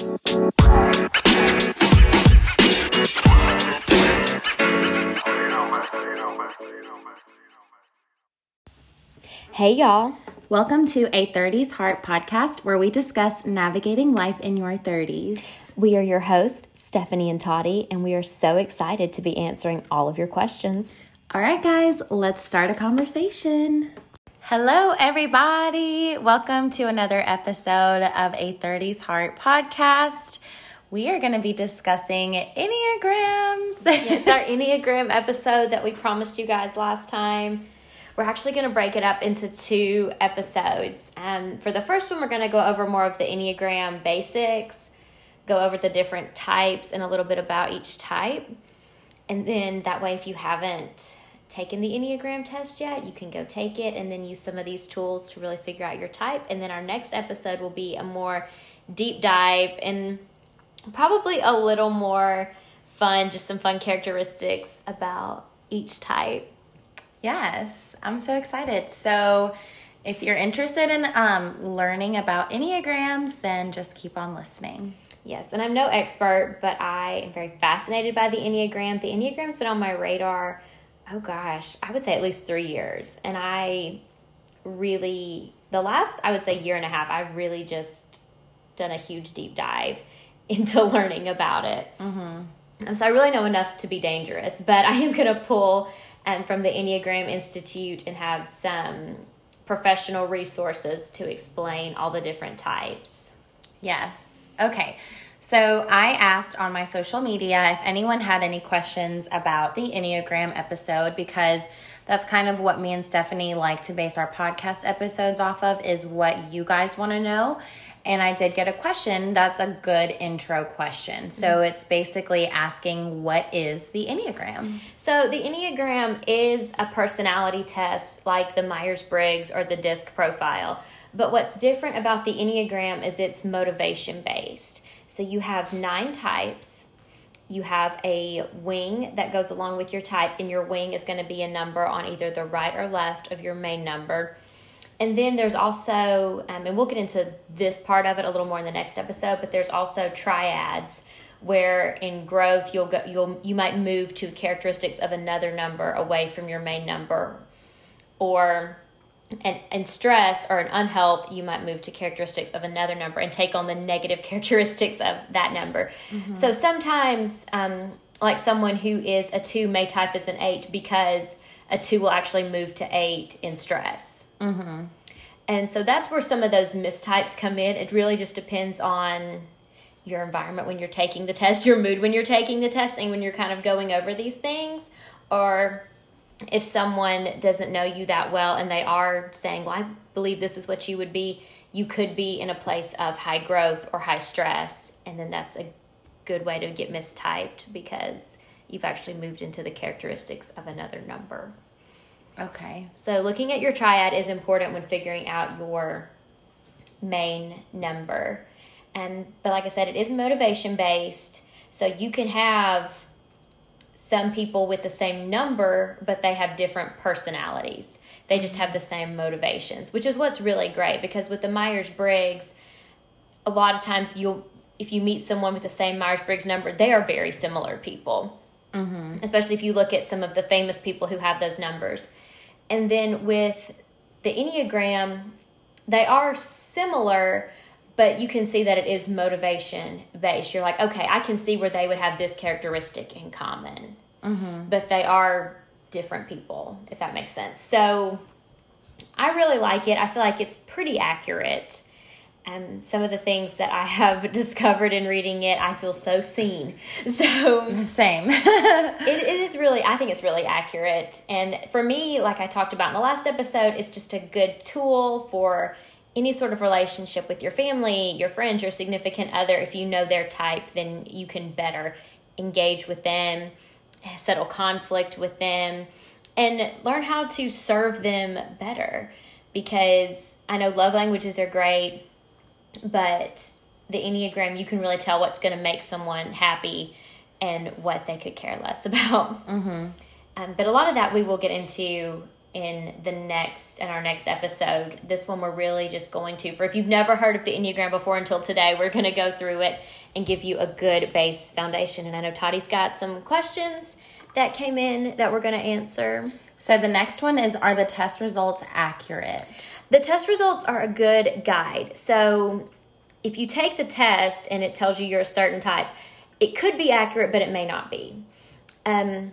Hey, y'all. Welcome to a 30s Heart podcast where we discuss navigating life in your 30s. We are your hosts, Stephanie and Toddy, and we are so excited to be answering all of your questions. All right, guys, let's start a conversation. Hello, everybody. Welcome to another episode of a 30s Heart podcast. We are going to be discussing Enneagrams. it's our Enneagram episode that we promised you guys last time. We're actually going to break it up into two episodes. Um, for the first one, we're going to go over more of the Enneagram basics, go over the different types and a little bit about each type. And then that way, if you haven't taken the Enneagram test yet, you can go take it and then use some of these tools to really figure out your type. And then our next episode will be a more deep dive and probably a little more fun, just some fun characteristics about each type. Yes, I'm so excited. So, if you're interested in um, learning about Enneagrams, then just keep on listening. Yes, and I'm no expert, but I am very fascinated by the Enneagram. The Enneagram's been on my radar, oh gosh, I would say at least three years. And I really, the last, I would say, year and a half, I've really just done a huge deep dive into learning about it. Mm-hmm. so I really know enough to be dangerous, but I am going to pull and from the Enneagram Institute and have some professional resources to explain all the different types. Yes. Okay. So I asked on my social media if anyone had any questions about the Enneagram episode because that's kind of what me and Stephanie like to base our podcast episodes off of is what you guys want to know. And I did get a question that's a good intro question. So mm-hmm. it's basically asking what is the Enneagram? So the Enneagram is a personality test like the Myers Briggs or the DISC profile. But what's different about the Enneagram is it's motivation based. So you have nine types. You have a wing that goes along with your type, and your wing is going to be a number on either the right or left of your main number and then there's also, um, and we'll get into this part of it a little more in the next episode, but there's also triads where in growth you'll go you'll you might move to characteristics of another number away from your main number or and, and stress or an unhealth you might move to characteristics of another number and take on the negative characteristics of that number mm-hmm. so sometimes um, like someone who is a two may type as an eight because a two will actually move to eight in stress Mm-hmm. And so that's where some of those mistypes come in. It really just depends on your environment when you're taking the test, your mood when you're taking the testing, when you're kind of going over these things, or if someone doesn't know you that well and they are saying, Well, I believe this is what you would be, you could be in a place of high growth or high stress. And then that's a good way to get mistyped because you've actually moved into the characteristics of another number. Okay. So looking at your triad is important when figuring out your main number. And but like I said, it is motivation based. So you can have some people with the same number, but they have different personalities. They just have the same motivations, which is what's really great because with the Myers Briggs, a lot of times you'll if you meet someone with the same Myers Briggs number, they are very similar people. Mm-hmm. Especially if you look at some of the famous people who have those numbers. And then with the Enneagram, they are similar, but you can see that it is motivation based. You're like, okay, I can see where they would have this characteristic in common, mm-hmm. but they are different people, if that makes sense. So I really like it. I feel like it's pretty accurate um, some of the things that I have discovered in reading it, I feel so seen. So same. it, it is really, I think it's really accurate. And for me, like I talked about in the last episode, it's just a good tool for any sort of relationship with your family, your friends, your significant other. If you know their type, then you can better engage with them, settle conflict with them, and learn how to serve them better. Because I know love languages are great but the Enneagram, you can really tell what's going to make someone happy and what they could care less about. Mm-hmm. Um, but a lot of that we will get into in the next in our next episode. This one we're really just going to for if you've never heard of the Enneagram before until today, we're going to go through it and give you a good base foundation. And I know Tottie's got some questions that came in that we're going to answer. So the next one is Are the test results accurate? The test results are a good guide. So if you take the test and it tells you you're a certain type, it could be accurate, but it may not be. Um,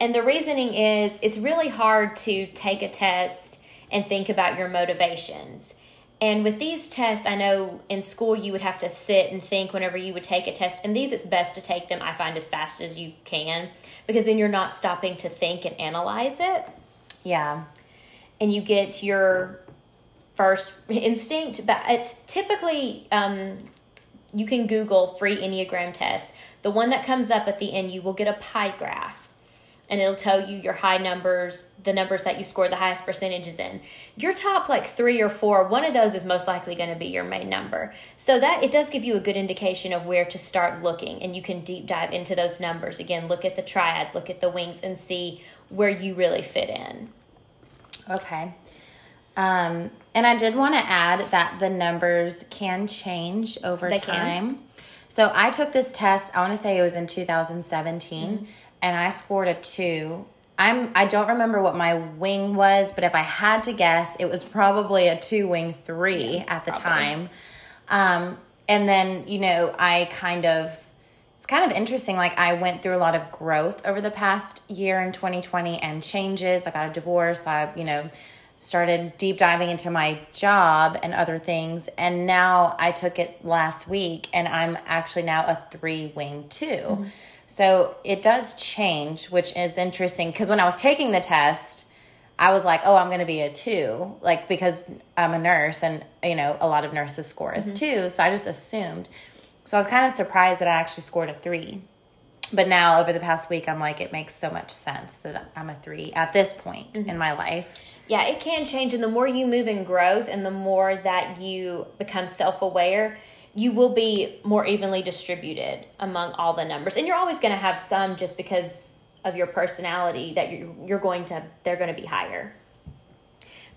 and the reasoning is it's really hard to take a test and think about your motivations. And with these tests, I know in school you would have to sit and think whenever you would take a test. And these, it's best to take them, I find, as fast as you can because then you're not stopping to think and analyze it. Yeah. And you get your first instinct. But typically, um, you can Google free Enneagram test. The one that comes up at the end, you will get a pie graph and it'll tell you your high numbers, the numbers that you score the highest percentages in. Your top like three or four, one of those is most likely going to be your main number. So that it does give you a good indication of where to start looking, and you can deep dive into those numbers. Again, look at the triads, look at the wings, and see where you really fit in. Okay. Um, and I did want to add that the numbers can change over They time. can. So I took this test, I want to say it was in 2017, Mm-hmm. And I scored a two. I'm I don't remember what my wing was, but if I had to guess, it was probably a two wing three at the probably. time. Um, and then, you know, I kind of it's kind of interesting. Like I went through a lot of growth over the past year in 2020 and changes. I got a divorce. I, you know, started deep diving into my job and other things. And now I took it last week and I'm actually now a three wing 2 So it does change, which is interesting because when I was taking the test, I was like, oh, I'm going to be a two, like because I'm a nurse and, you know, a lot of nurses score as mm-hmm. two. So I just assumed. So I was kind of surprised that I actually scored a three. But now over the past week, I'm like, it makes so much sense that I'm a three at this point mm-hmm. in my life. Yeah, it can change, and the more you move in growth and the more that you become self aware, you will be more evenly distributed among all the numbers. And you're always going to have some just because of your personality that you're, you're going to, they're going to be higher.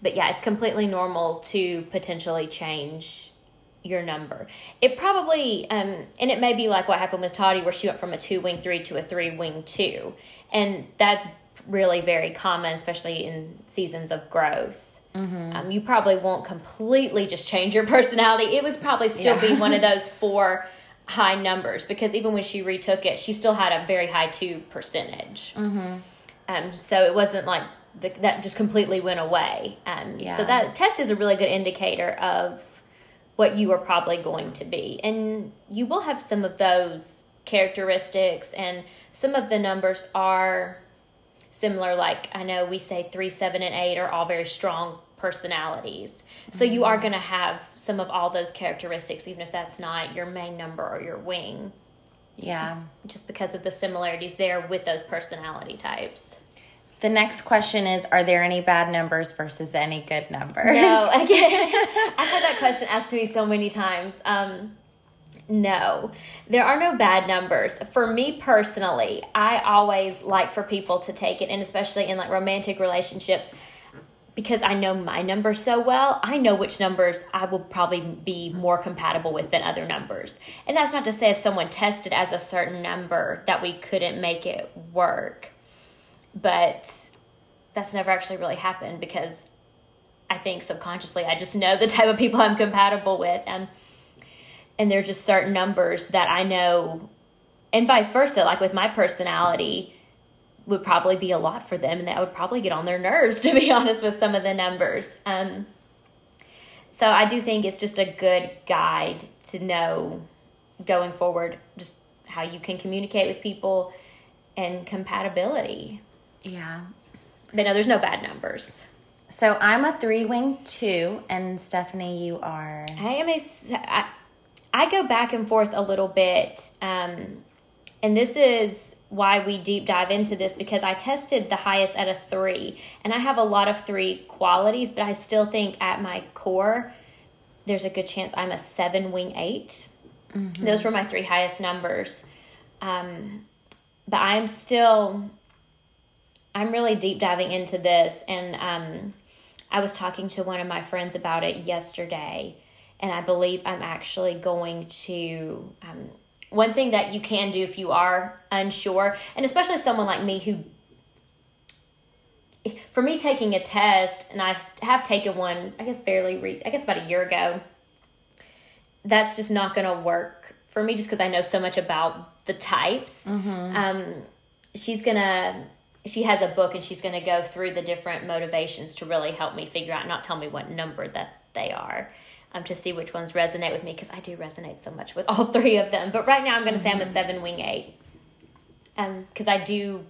But yeah, it's completely normal to potentially change your number. It probably, um, and it may be like what happened with Toddy, where she went from a two wing three to a three wing two. And that's really very common, especially in seasons of growth. Um, you probably won't completely just change your personality. It would probably still Yeah. be one of those four high numbers because even when she retook it, she still had a very high two percentage. Mm-hmm. Um, so it wasn't like the, that just completely went away. Um, Yeah. So that test is a really good indicator of what you are probably going to be. And you will have some of those characteristics, and some of the numbers are similar. Like I know we say three, seven, and eight are all very strong personalities. So you are going to have some of all those characteristics, even if that's not your main number or your wing, Yeah. just because of the similarities there with those personality types. The next question is Are there any bad numbers versus any good numbers? No, again, I've had that question asked to me so many times. Um, no, there are no bad numbers. For me personally, I always like for people to take it, and especially in like romantic relationships, because I know my numbers so well, I know which numbers I will probably be more compatible with than other numbers. And that's not to say if someone tested as a certain number that we couldn't make it work. But that's never actually really happened because I think subconsciously I just know the type of people I'm compatible with. And and there're just certain numbers that I know and vice versa. Like with my personality, would probably be a lot for them and that would probably get on their nerves to be honest with some of the numbers um, so i do think it's just a good guide to know going forward just how you can communicate with people and compatibility Yeah. but no there's no bad numbers So I'm a three wing two, and Stephanie, you are. i am a i, I go back and forth a little bit um, and this is why we deep dive into this because I tested the highest at a three, and I have a lot of three qualities, but I still think at my core, there's a good chance I'm a seven wing 8 Those were my three highest numbers. Um, but I'm still, I'm really deep diving into this, and um, I was talking to one of my friends about it yesterday, and I believe I'm actually going to. Um, one thing that you can do if you are unsure, and especially someone like me who for me taking a test and i have taken one i guess fairly re- i guess about a year ago that's just not going to work for me just because i know so much about the types Mm-hmm. um, she's going to she has a book and she's going to go through the different motivations to really help me figure out not tell me what number that they are um, to see which ones resonate with me because i do resonate so much with all three of them. But right now i'm going to say i'm a seven wing eight because i do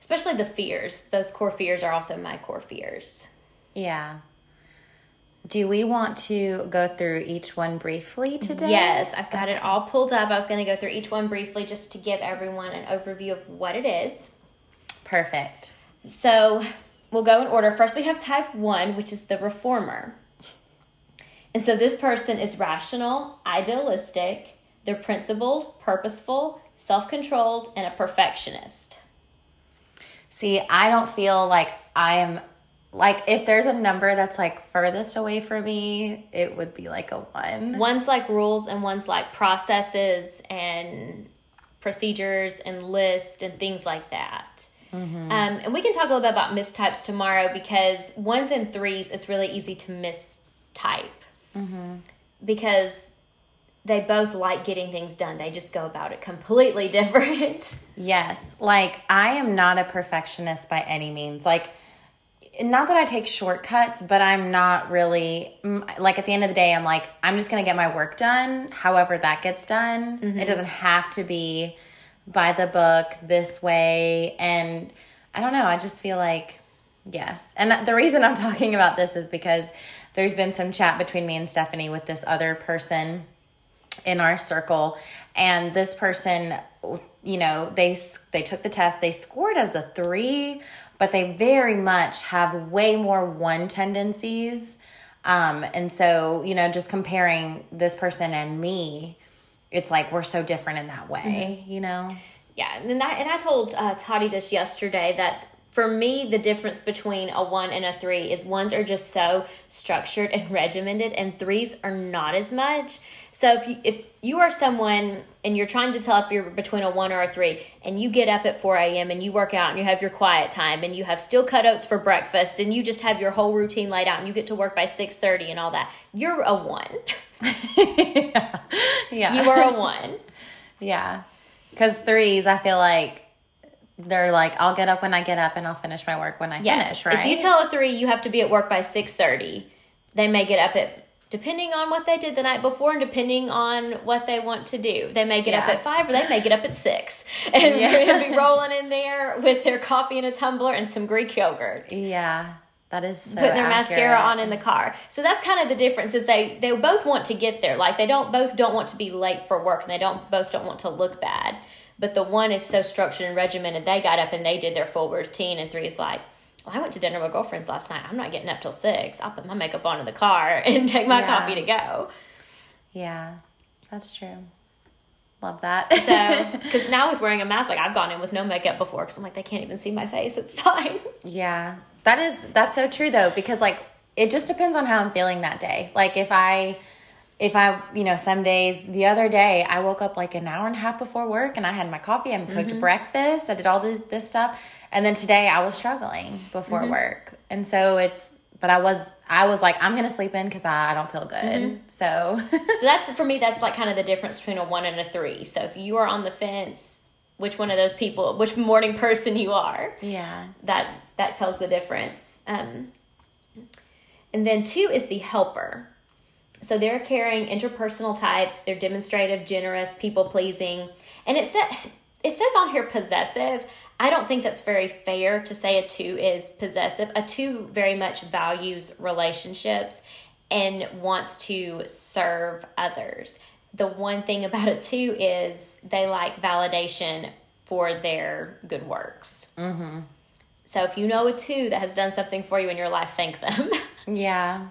especially the fears. Those core fears are also my core fears. Yeah. Do we want to go through each one briefly today? yes i've got it all pulled up. I was going to go through each one briefly just to give everyone an overview of what it is. Perfect. so we'll go in order. First we have type 1 which is the reformer and so this person is rational idealistic they're principled purposeful self-controlled and a perfectionist See, I don't feel like I am like if there's a number that's like furthest away from me, it would be like a one. One's like rules and one's like processes and procedures and lists and things like that. Um, and we can talk a little bit about mistypes tomorrow because ones and threes, it's really easy to mistype Mm-hmm. because they both like getting things done. They just go about it completely different. Yes. Like I am not a perfectionist by any means. Like not that I take shortcuts, but I'm not really like at the end of the day I'm like I'm just going to get my work done however that gets done. Mm-hmm. It doesn't have to be by the book this way and I don't know, I just feel like yes. And the reason I'm talking about this is because there's been some chat between me and Stephanie with this other person in our circle. And this person you know they they took the test. They scored as a 3 but they very much have way more one tendencies. Um and so you know just comparing this person and me it's like we're so different in that way you know? Yeah, and that, and I told uh, Toddy this yesterday that for me the difference between a one and a three is ones are just so structured and regimented, and threes are not as much. So if you if you are someone and you're trying to tell if you're between a one or a three, and you get up at four a.m. and you work out and you have your quiet time and you have still cut oats for breakfast and you just have your whole routine laid out and you get to work by six thirty and all that, you're a one. yeah yeah You are a one. yeah because threes i feel like they're like i'll get up when i get up and i'll finish my work when i finish right If you tell a three you have to be at work by six thirty, they may get up at depending on what they did the night before and depending on what they want to do. They may get up at five or they may get up at six and Yeah. be rolling in there with their coffee in a tumbler and some Greek yogurt. yeah that is so Putting their accurate. mascara on in the car. So that's kind of the difference is they they both want to get there. Like they don't both don't want to be late for work and they don't both don't want to look bad. But the one is so structured and regimented. They got up and they did their full routine and three is like well, I went to dinner with girlfriends last night. I'm not getting up till six. I'll put my makeup on in the car and take my Yeah. coffee to go. Yeah, that's true. Love that. So, because now with wearing a mask, like I've gone in with no makeup before because I'm like, they can't even see my face. It's fine. yeah, that is that's so true though because like it just depends on how I'm feeling that day. Like if I if I, you know, some days, the other day, I woke up like an hour and a half before work and I had my coffee and cooked Mm-hmm. breakfast. I did all this, this stuff. And then today I was struggling before Mm-hmm. work. And so it's, but I was, I was like, I'm going to sleep in because I, I don't feel good. Mm-hmm. So, So that's for me. That's like kind of the difference between a one and a three. So if you are on the fence, which one of those people, which morning person you are, yeah. that that tells the difference. Um, and then two is the helper. So they're carrying interpersonal type. They're demonstrative, generous, people pleasing, and it said it says on here possessive. I don't think that's very fair to say a two is possessive. A two very much values relationships and wants to serve others. The one thing about a two is they like validation for their good works. Mm-hmm. So if you know a two that has done something for you in your life, thank them. Yeah.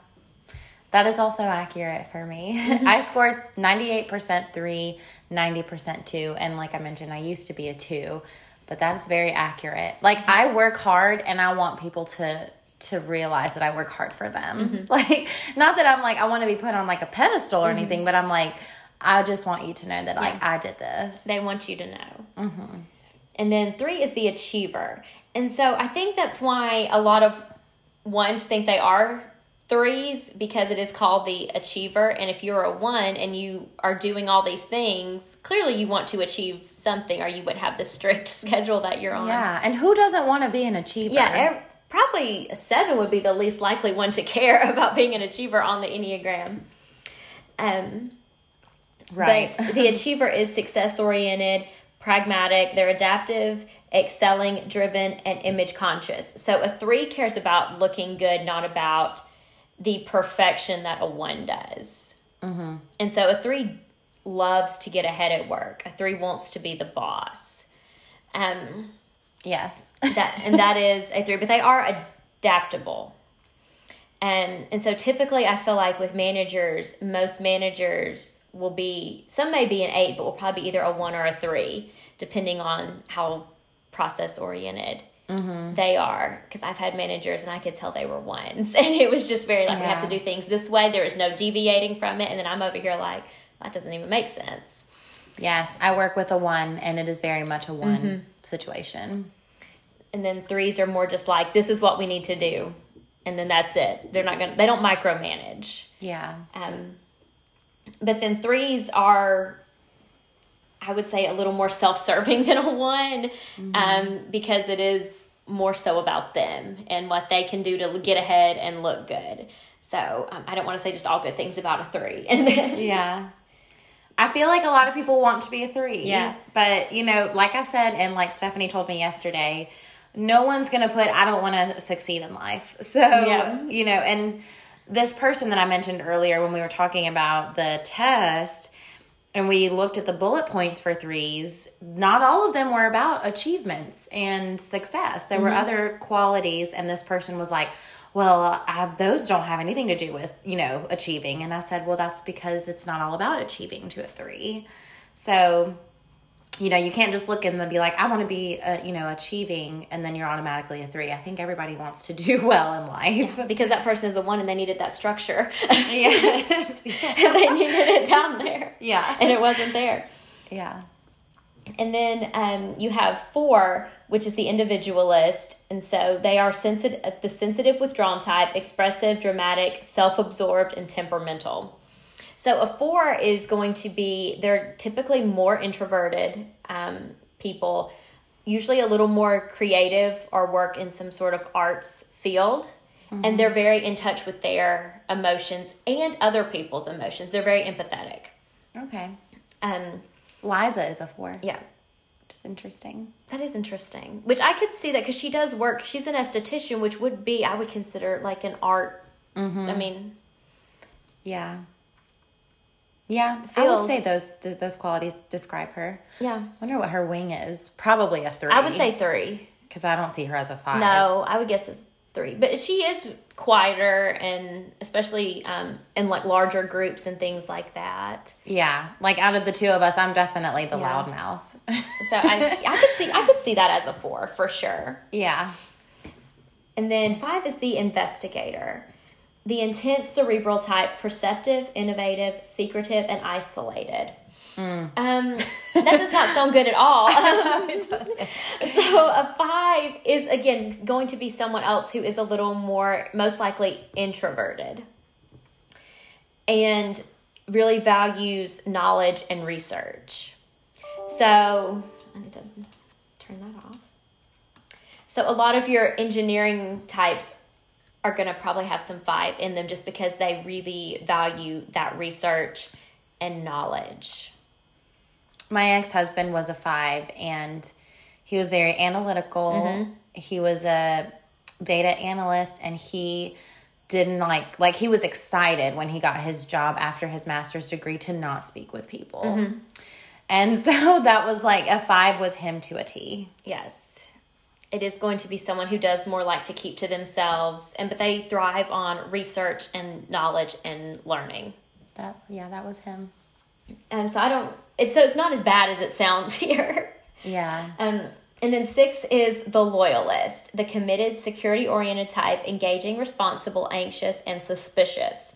That is also accurate for me. Mm-hmm. I scored 98% 3, 90% 2. And like I mentioned, I used to be a 2. but that is very accurate. Like I work hard and I want people to to realize that I work hard for them. Mm-hmm. Like not that I'm like I want to be put on like a pedestal or mm-hmm. anything, but I'm like I just want you to know that like I did this. They want you to know. Mm-hmm. And then three is the achiever. And so I think that's why a lot of ones think they are threes because it is called the achiever. And if you're a one and you are doing all these things, clearly you want to achieve something or you would have the strict schedule that you're on. yeah, and who doesn't want to be an achiever? Yeah, probably a seven would be the least likely one to care about being an achiever on the Enneagram. Um, right. but the achiever is success oriented, pragmatic, they're adaptive, excelling, driven, and image conscious. So a three cares about looking good, not about the perfection that a one does. Mm-hmm. And so a three loves to get ahead at work, a three wants to be the boss. Um, yes. that and that is a three, but they are adaptable. And and so typically I feel like with managers, most managers will be some may be an eight, but will probably be either a one or a three, depending on how process oriented they are. Because I've had managers and I could tell they were ones, and it was just very like we have to do things this way. There is no deviating from it, and then I'm over here like that doesn't even make sense. Yes, I work with a one, and it is very much a one situation. and then threes are more just like this is what we need to do and then that's it they're not gonna they don't micromanage Yeah. um, but then threes are i would say a little more self-serving than a one um, because it is more so about them and what they can do to get ahead and look good so um, i don't want to say just all good things about a three and then Yeah. I feel like a lot of people want to be a three. Yeah. But, you know, like I said, and like Stephanie told me yesterday, no one's going to put, I don't want to succeed in life. So, Yeah. you know, and this person that I mentioned earlier when we were talking about the test, and we looked at the bullet points for threes, not all of them were about achievements and success. There were mm-hmm. other qualities, and this person was like, well, I have, those don't have anything to do with, you know, achieving. And I said, well, that's because it's not all about achieving to a three. So, you know, you can't just look and then be like, I want to be, uh, you know, achieving, and then you're automatically a three. I think everybody wants to do well in life. because that person is a one and they needed that structure yes. they needed it down there Yeah. and it wasn't there Yeah. And then um, you have four, which is the individualist, and so they are sensitive, the sensitive withdrawn type, expressive, dramatic, self-absorbed, and temperamental. So a four is going to be they're typically more introverted um, people, usually a little more creative or work in some sort of arts field. And they're very in touch with their emotions and other people's emotions. They're very empathetic. Okay. Um, Liza is a four. yeah, Which is interesting. That is interesting. Which I could see that because she does work. She's an esthetician, which would be I would consider like an art. I mean, Yeah. Yeah, I would say those those qualities describe her. yeah, I wonder what her wing is. Probably a three. I would say three. because I don't see her as a five. No, I would guess it's three. But she is quieter and especially um, in like larger groups and things like that. Yeah, like out of the two of us, I'm definitely the Yeah. loudmouth. So I, I could see I could see that as a four for sure. yeah. And then five is the investigator. The intense cerebral type, perceptive, innovative, secretive, and isolated. Um, that does not sound good at all. it doesn't. so a five is again going to be someone else who is a little more, most likely introverted, and really values knowledge and research. So I need to turn that off. So a lot of your engineering types are going to probably have some five in them just because they really value that research and knowledge. My ex husband was a five, and he was very analytical. Mm-hmm. He was a data analyst, and he didn't like like he was excited when he got his job after his master's degree to not speak with people. Mm-hmm. And so that was like a five was him to a T. Yes. It is going to be someone who does more like to keep to themselves and but they thrive on research and knowledge and learning. That yeah, that was him. Um so I don't it's so it's not as bad as it sounds here. Yeah. Um And then six is the loyalist, the committed, security oriented type, engaging, responsible, anxious, and suspicious.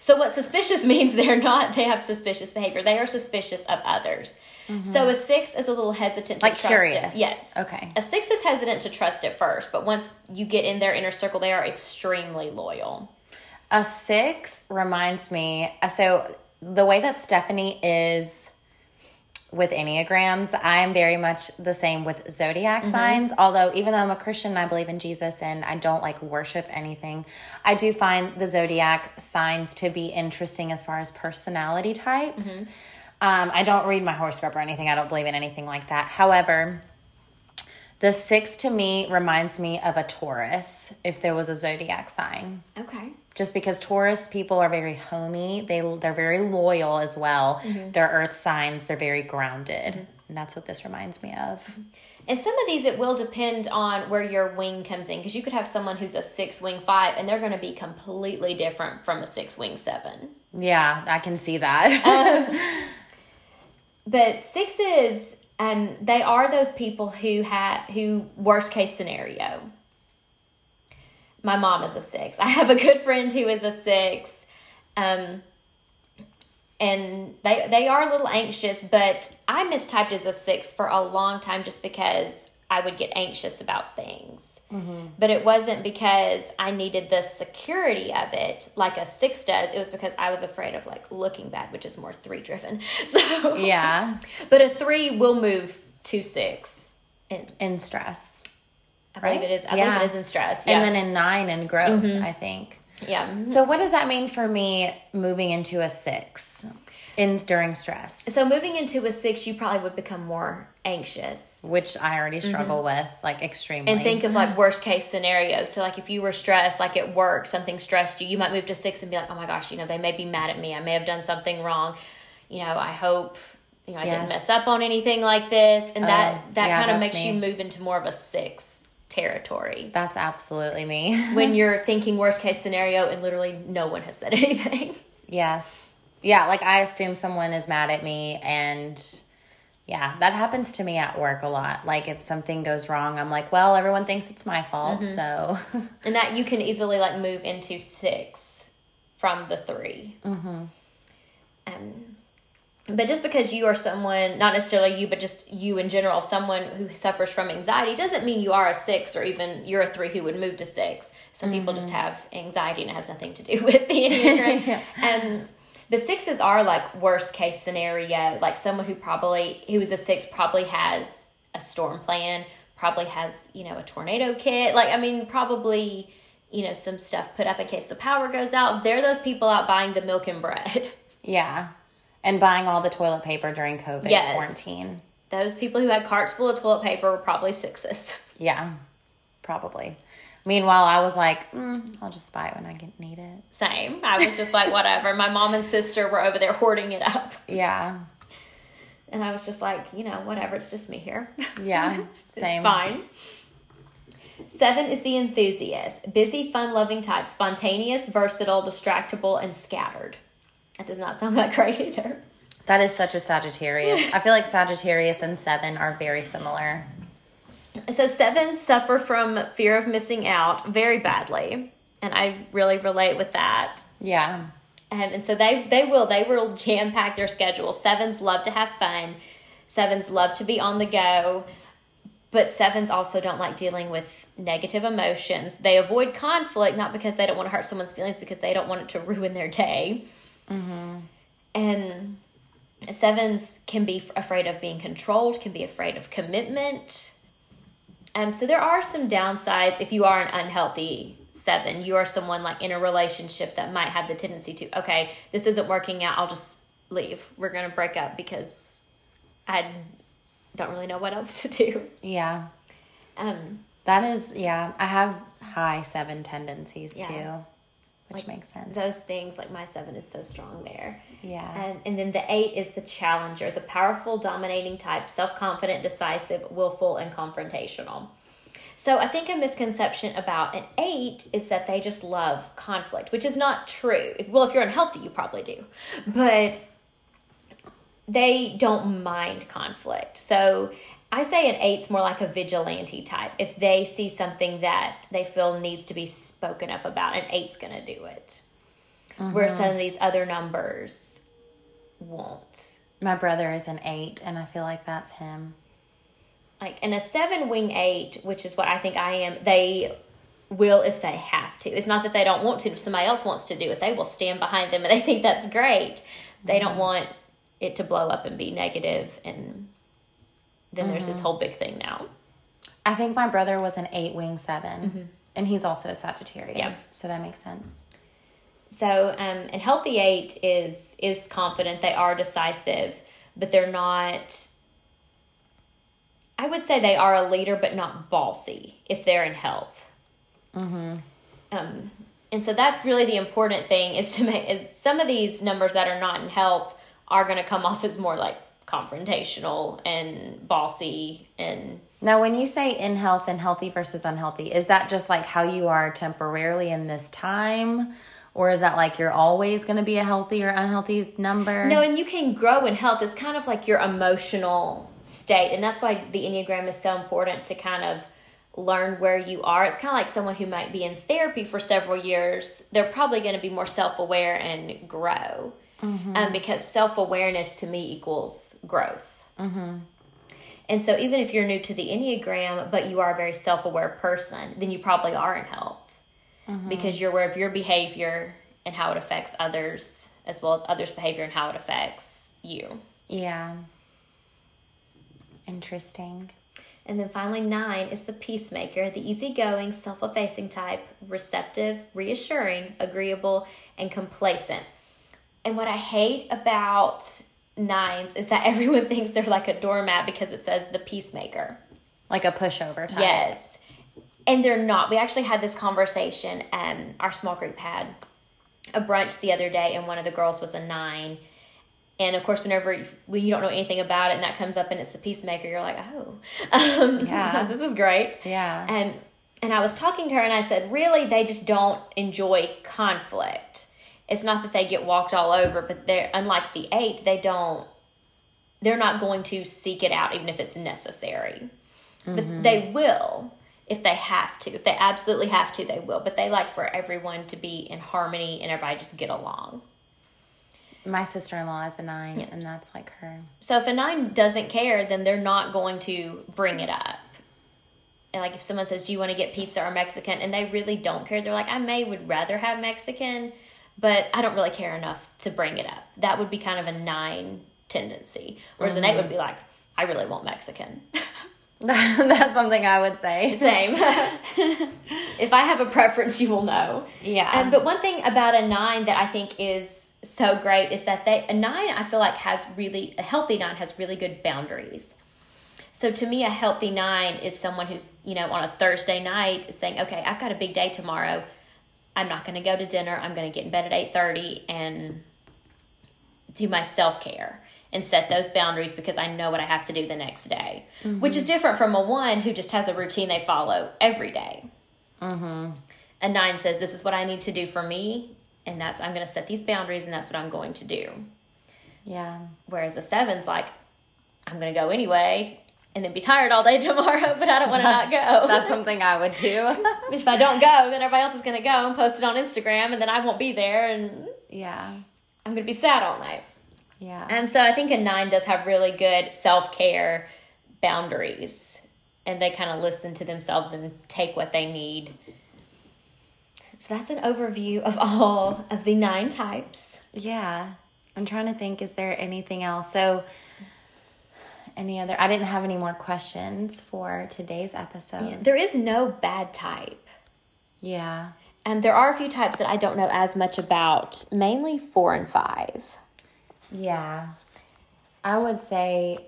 So, what suspicious means, they're not, they have suspicious behavior. They are suspicious of others. Mm-hmm. So, a six is a little hesitant to like trust curious. it. Yes. Okay. A six is hesitant to trust it first, but once you get in their inner circle, they are extremely loyal. A six reminds me, uh, so the way that Stephanie is with Enneagrams, I'm very much the same with zodiac mm-hmm. signs. Although, even though I'm a Christian and I believe in Jesus and I don't like worship anything, I do find the zodiac signs to be interesting as far as personality types. Mm-hmm. Um, I don't read my horoscope or anything, I don't believe in anything like that. However, the six to me reminds me of a Taurus if there was a zodiac sign. Okay just because Taurus people are very homey. They they're very loyal as well. Mm-hmm. They're earth signs. They're very grounded. Mm-hmm. And that's what this reminds me of. Mm-hmm. And some of these, it will depend on where your wing comes in because you could have someone who's a six wing five and they're going to be completely different from a six wing seven. Yeah, I can see that. um, but sixes, um, they are those people who have who worst case scenario my mom is a six. I have a good friend who is a six. Um, and they they are a little anxious, but I mistyped as a six for a long time just because I would get anxious about things. Mm-hmm. But it wasn't because I needed the security of it like a six does. It was because I was afraid of like looking bad, which is more three driven. So yeah, but a three will move to six in, in stress. I right? believe it is. I yeah. believe it is in stress. Yeah. And then in nine in growth, mm-hmm. I think. Yeah. So what does that mean for me moving into a six in during stress? So moving into a six, you probably would become more anxious. Which I already mm-hmm. struggle mm-hmm. with, like extremely. And think of like worst case scenarios. So like if you were stressed, like at work, something stressed you, you might move to six and be like, oh my gosh, you know, they may be mad at me. I may have done something wrong. You know, I hope you know I yes. didn't mess up on anything like this, and that oh, that yeah, kind of makes me. you move into more of a six territory. That's absolutely me. when you're thinking worst case scenario and literally no one has said anything. Yes. Yeah, like I assume someone is mad at me and yeah, that happens to me at work a lot. Like if something goes wrong, I'm like, well, everyone thinks it's my fault, mm-hmm. so And that you can easily like move into 6 from the 3. Mhm. Um but just because you are someone not necessarily you but just you in general someone who suffers from anxiety doesn't mean you are a six or even you're a three who would move to six some mm-hmm. people just mm-hmm. have anxiety and it has nothing to do with the enneagram yeah. and the sixes are like worst case scenario like someone who probably who is a six probably has a storm plan probably has you know a tornado kit like i mean probably you know some stuff put up in case the power goes out they're those people out buying the milk and bread yeah and buying all the toilet paper during COVID yes. quarantine. Those people who had carts full of toilet paper were probably sixes. Yeah, probably. Meanwhile, I was like, mm, I'll just buy it when I get, need it. Same. I was just like, whatever. My mom and sister were over there hoarding it up. Yeah. And I was just like, you know, whatever. It's just me here. Yeah. Same. it's fine. Seven is the enthusiast, busy, fun loving type, spontaneous, versatile, distractible, and scattered. That does not sound that great either. That is such a Sagittarius. I feel like Sagittarius and seven are very similar. So sevens suffer from fear of missing out very badly, and I really relate with that. Yeah. Um, and so they they will they will jam pack their schedule. Sevens love to have fun. Sevens love to be on the go, but sevens also don't like dealing with negative emotions. They avoid conflict not because they don't want to hurt someone's feelings, because they don't want it to ruin their day. Mm-hmm. And sevens can be afraid of being controlled, can be afraid of commitment. Um, so there are some downsides if you are an unhealthy seven. You are someone like in a relationship that might have the tendency to, okay, this isn't working out. I'll just leave. We're going to break up because I don't really know what else to do. Yeah. Um, that is, yeah. I have high seven tendencies yeah. too which like makes sense. Those things, like my seven is so strong there. Yeah. And, and then the eight is the challenger, the powerful, dominating type, self confident, decisive, willful, and confrontational. So I think a misconception about an eight is that they just love conflict, which is not true. If, well, if you're unhealthy, you probably do. But they don't mind conflict. So I say an eight's more like a vigilante type. If they see something that they feel needs to be spoken up about, an eight's going to do it. Mm-hmm. Where some of these other numbers won't. My brother is an eight, and I feel like that's him. Like, in a seven wing eight, which is what I think I am, they will if they have to. It's not that they don't want to. If somebody else wants to do it, they will stand behind them and they think that's great. They mm-hmm. don't want it to blow up and be negative and then mm-hmm. there's this mm-hmm. whole big thing now. I think my brother was an eight wing 7 mm-hmm. and he's also a Sagittarius, yep. so that makes sense. So, um, and healthy eight is is confident. They are decisive, but they're not. I would say they are a leader, but not bossy if they're in health. Mm-hmm. Um, and so that's really the important thing is to make some of these numbers that are not in health are going to come off as more like confrontational and bossy and now when you say in health and healthy versus unhealthy is that just like how you are temporarily in this time? Or is that like you're always going to be a healthy or unhealthy number? No and you can grow in health. It's kind of like your emotional state and that's why the enneagram is so important to kind of learn where you are. It's kind of like someone who might be in therapy for several years they're probably going to be more self-aware and grow mm-hmm. um, because self awareness to me equals growth. Mm-hmm. And so, even if you're new to the Enneagram, but you are a very self aware person, then you probably are in health mm-hmm. because you're aware of your behavior and how it affects others, as well as others' behavior and how it affects you. Yeah. Interesting. And then finally, nine is the peacemaker, the easygoing, self effacing type, receptive, reassuring, agreeable, and complacent. And what I hate about nines is that everyone thinks they're like a doormat because it says the peacemaker. Like a pushover type. Yes. And they're not. We actually had this conversation, um, our small group had a brunch the other day, and one of the girls was a nine. And of course, whenever you, when you don't know anything about it and that comes up and it's the peacemaker, you're like, oh, um, yeah, this is great. Yeah. And and I was talking to her and I said, really, they just don't enjoy conflict it's not that they get walked all over, but they're unlike the eight, they don't they're not going to seek it out even if it's necessary. Mm-hmm. But they will if they have to. If they absolutely have to, they will. But they like for everyone to be in harmony and everybody just get along. My sister in law is a nine, and that's like her. So if a nine doesn't care, then they're not going to bring it up. And like if someone says, "Do you want to get pizza or Mexican?" and they really don't care, they're like, "I may would rather have Mexican." But I don't really care enough to bring it up. That would be kind of a nine tendency. Whereas mm-hmm. an eight would be like, I really want Mexican. That's something I would say. Same. if I have a preference, you will know. Yeah. Um, but one thing about a nine that I think is so great is that they a nine I feel like has really a healthy nine has really good boundaries. So to me, a healthy nine is someone who's you know on a Thursday night saying, okay, I've got a big day tomorrow. I'm not going to go to dinner. I'm going to get in bed at 8:30 and do my self-care and set those boundaries because I know what I have to do the next day. Mm-hmm. Which is different from a 1 who just has a routine they follow every day. Mm-hmm. A 9 says this is what I need to do for me and that's I'm going to set these boundaries and that's what I'm going to do. Yeah. Whereas a seven's like I'm going to go anyway and then be tired all day tomorrow, but I don't want to not go. That's something I would do. if I don't go, then everybody else is going to go and post it on Instagram, and then I won't be there, and yeah, I'm going to be sad all night. Yeah. And so I think a nine does have really good self care boundaries, and they kind of listen to themselves and take what they need. So that's an overview of all of the nine types. Yeah. I'm trying to think, is there anything else? So, any other i didn't have any more questions for today's episode yeah, there is no bad type yeah and there are a few types that i don't know as much about mainly four and five yeah i would say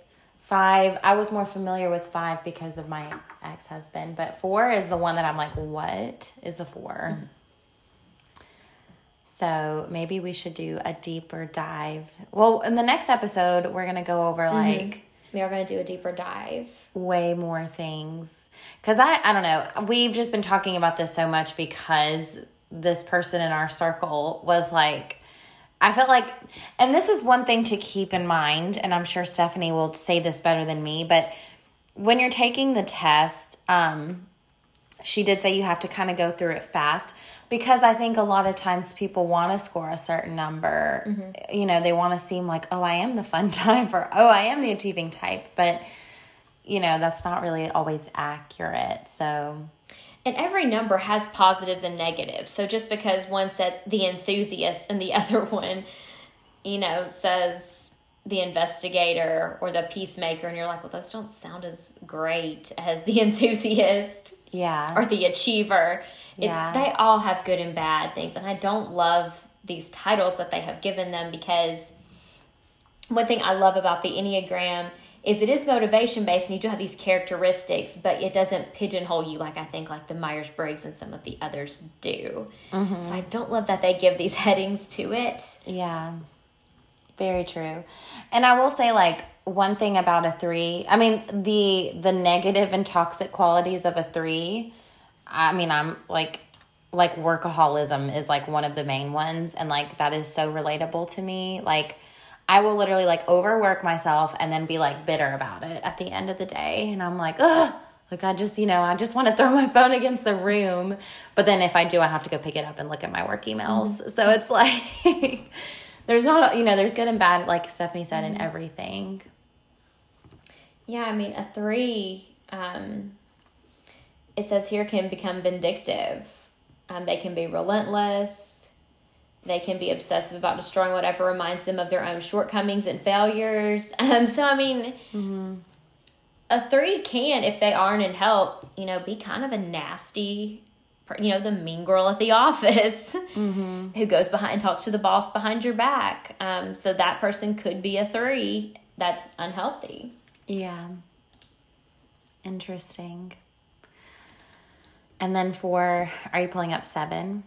five i was more familiar with five because of my ex-husband but four is the one that i'm like what is a 4 mm-hmm. So maybe we should do a deeper dive. Well, in the next episode, we're going to go over mm-hmm. like we are going to do a deeper dive. Way more things. Because i i don't know. We've just been talking about this so much because this person in our circle was like i felt like and this is one thing to keep in mind and i'm sure stephanie will say this better than me but when you're taking the test, um, she did say you have to kind of go through it fast because I think a lot of times people want to score a certain number. Mm-hmm. You know, they want to seem like, oh, I am the fun type or oh, I am the achieving type. But, you know, that's not really always accurate. So. And every number has positives and negatives. So just because one says the enthusiast and the other one, you know, says the investigator or the peacemaker, and you're like, well, those don't sound as great as the enthusiast. Yeah. Or the achiever. It's, yeah. They all have good and bad things. And I don't love these titles that they have given them because one thing I love about the Enneagram is it is motivation based and you do have these characteristics, but it doesn't pigeonhole you like I think like the Myers Briggs and some of the others do. Mm-hmm. So I don't love that they give these headings to it. Yeah. Very true. And I will say like one thing about a 3, I mean the the negative and toxic qualities of a 3, I mean I'm like like workaholism is like one of the main ones and like that is so relatable to me. Like I will literally like overwork myself and then be like bitter about it at the end of the day. And I'm like, ugh, like I just, you know, I just want to throw my phone against the room. But then if I do, I have to go pick it up and look at my work emails. Mm-hmm. So it's like, there's not, you know, there's good and bad, like Stephanie said, mm-hmm. in everything. Yeah, I mean, a three, um, it says here can become vindictive. Um, they can be relentless they can be obsessive about destroying whatever reminds them of their own shortcomings and failures. Um, so, I mean, mm-hmm. a three can, if they aren't in help, you know, be kind of a nasty, you know, the mean girl at the office mm-hmm. who goes behind and talks to the boss behind your back. Um, so that person could be a three that's unhealthy. Yeah. Interesting. And then for, are you pulling up seven?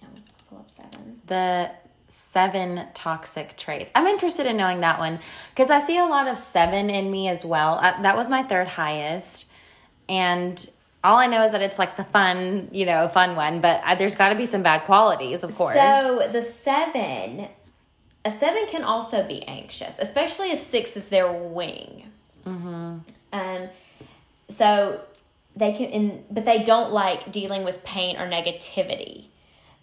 Yeah, pull up seven. The seven toxic traits. I'm interested in knowing that one because I see a lot of seven in me as well. Uh, that was my third highest. And all I know is that it's like the fun, you know, fun one, but uh, there's got to be some bad qualities, of course. So the seven, a seven can also be anxious, especially if six is their wing. Mm-hmm. Um, so they can, in, but they don't like dealing with pain or negativity.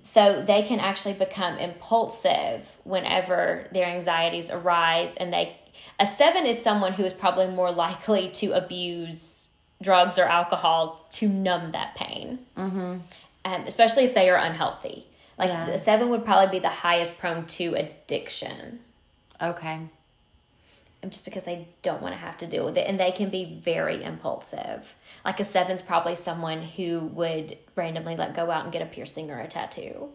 So they can actually become impulsive whenever their anxieties arise. And they, a seven is someone who is probably more likely to abuse drugs or alcohol to numb that pain, mm-hmm. um, especially if they are unhealthy. Like yeah. the seven would probably be the highest prone to addiction. Okay. Just because they don't want to have to deal with it. And they can be very impulsive. Like a seven's probably someone who would randomly let go out and get a piercing or a tattoo.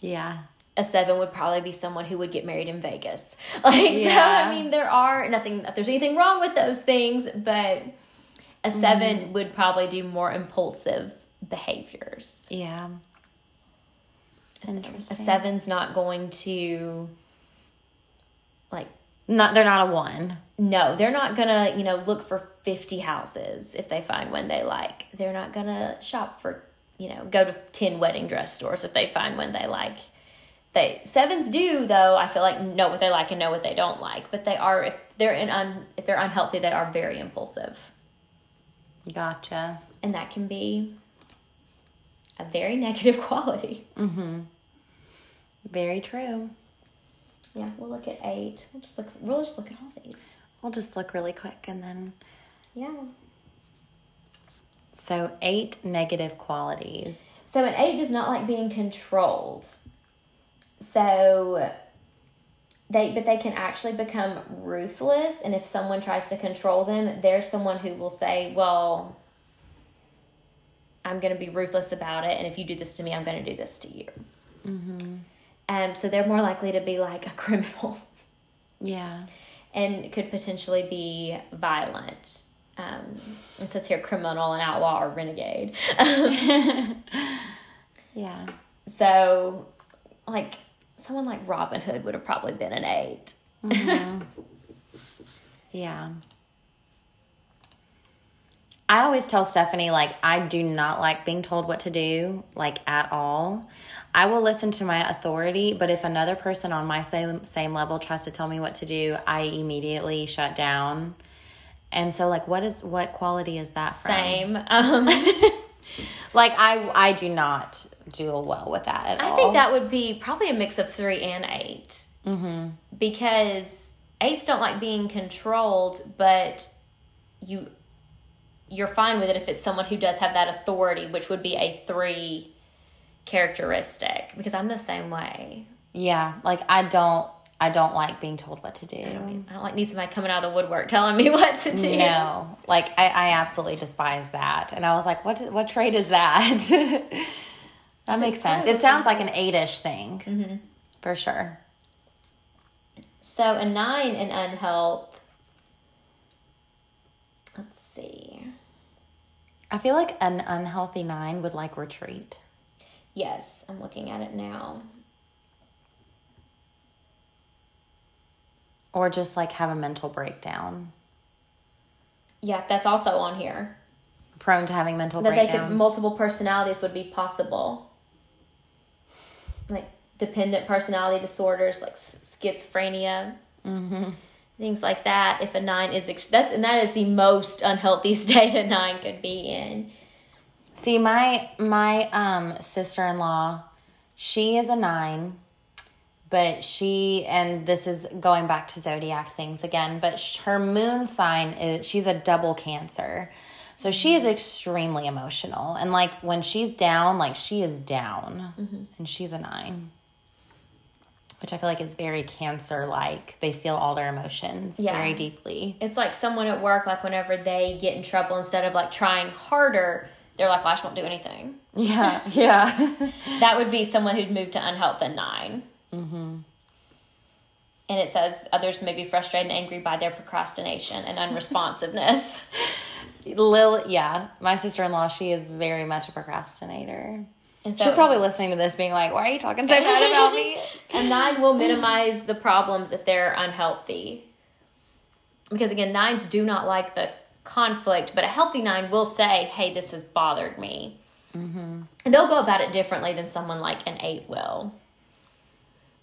Yeah. A seven would probably be someone who would get married in Vegas. Like yeah. so I mean there are nothing that there's anything wrong with those things, but a 7 mm. would probably do more impulsive behaviors. Yeah. Interesting. A seven's not going to like not they're not a one. No, they're not gonna, you know, look for 50 houses if they find one they like. They're not gonna shop for, you know, go to 10 wedding dress stores if they find one they like. They sevens do though, I feel like know what they like and know what they don't like, but they are if they're in un, if they're unhealthy, they are very impulsive. Gotcha. And that can be a very negative quality. Mhm. Very true. Yeah, we'll look at eight. We'll just look. We'll just look at all these. We'll just look really quick and then. Yeah. So eight negative qualities. So an eight does not like being controlled. So they but they can actually become ruthless and if someone tries to control them, there's someone who will say, "Well, I'm going to be ruthless about it and if you do this to me, I'm going to do this to you." Mhm. Um, so they're more likely to be like a criminal. Yeah. And could potentially be violent. Um, it says here criminal and outlaw or renegade. yeah. So, like, someone like Robin Hood would have probably been an 8 mm-hmm. yeah. I always tell Stephanie, like, I do not like being told what to do, like, at all. I will listen to my authority, but if another person on my same, same level tries to tell me what to do, I immediately shut down. And so, like, what is what quality is that from? Same. Um, Like, I I do not do well with that at all. I think that would be probably a mix of three and 8 mm-hmm. because eights don't like being controlled, but you you're fine with it if it's someone who does have that authority, which would be a three characteristic. Because I'm the same way. Yeah, like I don't I don't like being told what to do. I don't, I don't like need somebody coming out of the woodwork telling me what to do. No, like I, I absolutely despise that. And I was like, what what trait is that? that makes sense. It sounds like an eight-ish thing, mm-hmm. for sure. So a nine in unhealth. Let's see. I feel like an unhealthy nine would like retreat. Yes, I'm looking at it now. Or just like have a mental breakdown. Yeah, that's also on here. Prone to having mental that breakdowns. they could multiple personalities would be possible. Like dependent personality disorders, like schizophrenia, mm-hmm. things like that. If a nine is ex- that's and that is the most unhealthy state a nine could be in. See, my my um sister in law, she is a nine but she and this is going back to zodiac things again but her moon sign is she's a double cancer. So she is extremely emotional. And like when she's down like she is down. Mm-hmm. and she's a nine which i feel like is very cancer like they feel all their emotions yeah. very deeply. It's like someone at work like whenever they get in trouble instead of like trying harder they're like well, i just won't do anything yeah yeah that would be someone who'd move to unhealth at nine Mm-hmm. And it says others may be frustrated and angry by their procrastination and unresponsiveness. Lil, yeah, my sister in law, she is very much a procrastinator. And so, She's probably listening to this, being like, "Why are you talking so bad about me?" and nine will minimize the problems if they're unhealthy, because again, nines do not like the conflict. But a healthy nine will say, "Hey, this has bothered me," mm-hmm. and they'll go about it differently than someone like an eight will.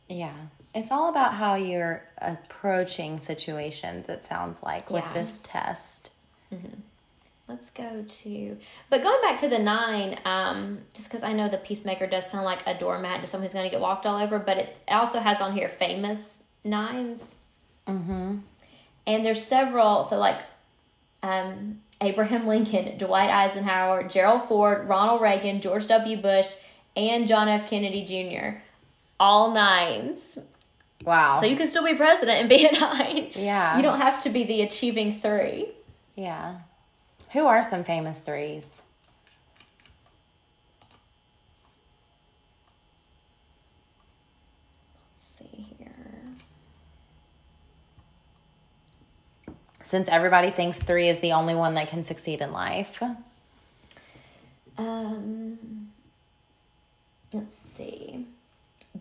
Yeah. It's all about how you're approaching situations, it sounds like, with yeah. this test. Mm-hmm. Let's go to, but going back to the nine, um, just because I know the peacemaker does sound like a doormat to someone who's going to get walked all over, but it also has on here famous nines. Mm-hmm. And there's several, so like um, Abraham Lincoln, Dwight Eisenhower, Gerald Ford, Ronald Reagan, George W. Bush, and John F. Kennedy Jr all nines. Wow. So you can still be president and be a nine. Yeah. You don't have to be the achieving three. Yeah. Who are some famous threes? Let's see here. Since everybody thinks three is the only one that can succeed in life. Um, let's see.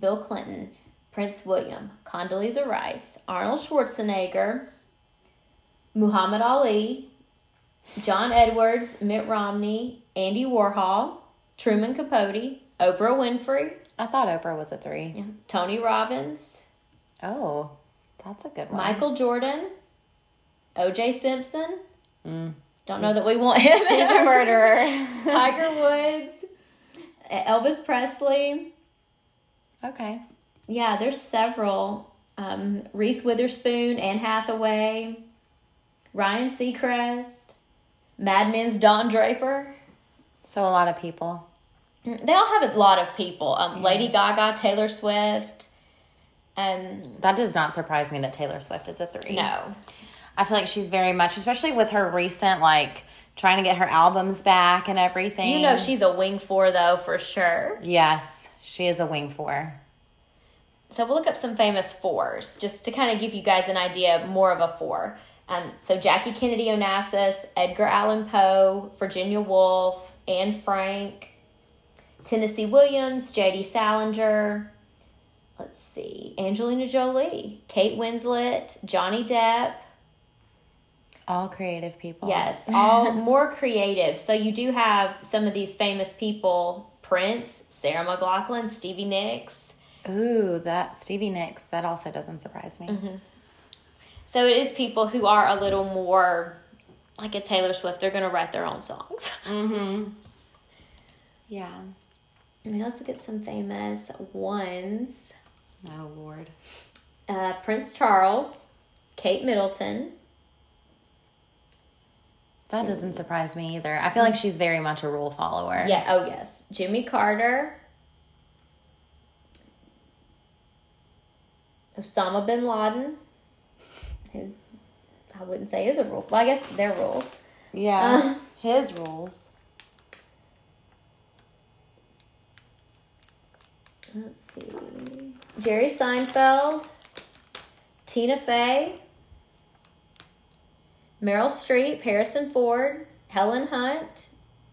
Bill Clinton, Prince William, Condoleezza Rice, Arnold Schwarzenegger, Muhammad Ali, John Edwards, Mitt Romney, Andy Warhol, Truman Capote, Oprah Winfrey. I thought Oprah was a three. Yeah. Tony Robbins. Oh, that's a good one. Michael Jordan, O.J. Simpson. Mm. Don't know that we want him. He's a murderer. Tiger Woods, Elvis Presley, Okay. Yeah, there's several. Um, Reese Witherspoon, Anne Hathaway, Ryan Seacrest, Mad Men's Don Draper. So a lot of people. Mm, they all have a lot of people. Um, yeah. Lady Gaga, Taylor Swift. Um, that does not surprise me that Taylor Swift is a three. No. I feel like she's very much, especially with her recent, like, trying to get her albums back and everything. You know, she's a wing four, though, for sure. Yes. She is a wing four. So we'll look up some famous fours just to kind of give you guys an idea more of a four. Um, so Jackie Kennedy Onassis, Edgar Allan Poe, Virginia Woolf, Anne Frank, Tennessee Williams, J.D. Salinger. Let's see, Angelina Jolie, Kate Winslet, Johnny Depp. All creative people. Yes, all more creative. So you do have some of these famous people Prince, Sarah McLachlan, Stevie Nicks. Ooh, that Stevie Nicks. That also doesn't surprise me. Mm-hmm. So it is people who are a little more like a Taylor Swift, they're gonna write their own songs. Mm-hmm. Yeah. I mean, let's look at some famous ones. Oh Lord. Uh, Prince Charles, Kate Middleton. That doesn't surprise me either. I feel like she's very much a rule follower. Yeah. Oh yes, Jimmy Carter. Osama bin Laden. Who's I wouldn't say is a rule. Well, I guess they're rules. Yeah. Uh. His rules. Let's see. Jerry Seinfeld, Tina Fey, Meryl Streep, Harrison Ford, Helen Hunt,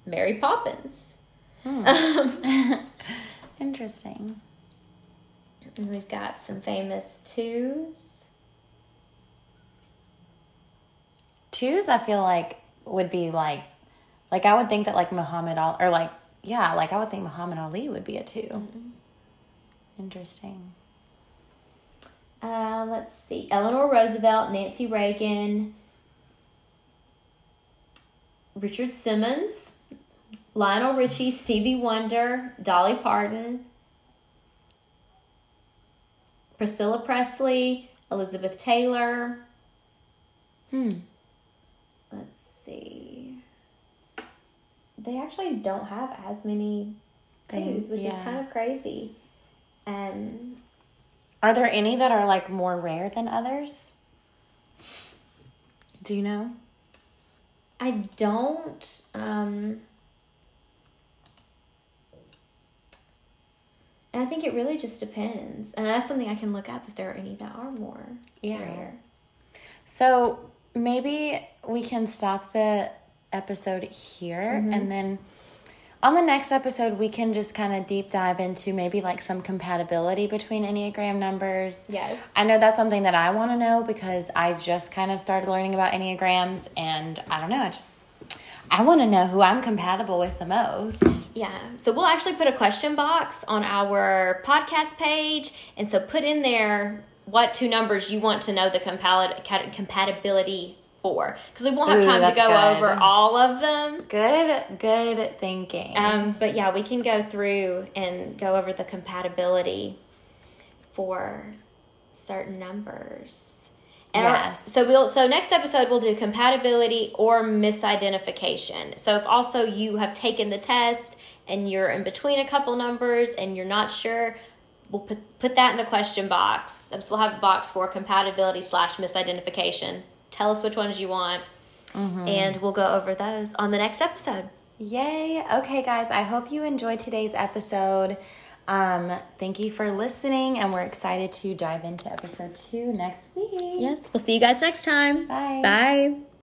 Mary Poppins. Um, Interesting. and we've got some famous twos. Twos, I feel like would be like, like I would think that like Muhammad Ali, or like yeah, like I would think Muhammad Ali would be a 2 Interesting. Uh, let's see. Eleanor Roosevelt, Nancy Reagan, Richard Simmons, Lionel Richie, Stevie Wonder, Dolly Parton, Priscilla Presley, Elizabeth Taylor. Hmm. Let's see. They actually don't have as many twos, which yeah. is kind of crazy. And Are there any that are like more rare than others? Do you know? I don't. Um, and I think it really just depends, and that's something I can look up if there are any that are more Yeah. rare. So maybe we can stop the episode here Mm-hmm. and then on the next episode we can just kind of deep dive into maybe like some compatibility between Enneagram numbers. Yes. I know that's something that I want to know because I just kind of started learning about Enneagrams and I don't know, I just I want to know who I'm compatible with the most. Yeah. So we'll actually put a question box on our podcast page, and so put in there what two numbers you want to know the cat- compatibility for, because we won't have Ooh, time to go good. over all of them. Good, good thinking. Um, but yeah, we can go through and go over the compatibility for certain numbers. And our- Yes. so we'll so next episode we'll do compatibility or misidentification. So if also you have taken the test and you're in between a couple numbers and you're not sure, we'll put put that in the question box. So we'll have a box for compatibility slash misidentification. Tell us which ones you want, and we'll go over those on the next episode. Yay. Okay, guys, I hope you enjoyed today's episode. Um, thank you for listening, and we're excited to dive into episode two next week. Yes, we'll see you guys next time. Bye. Bye.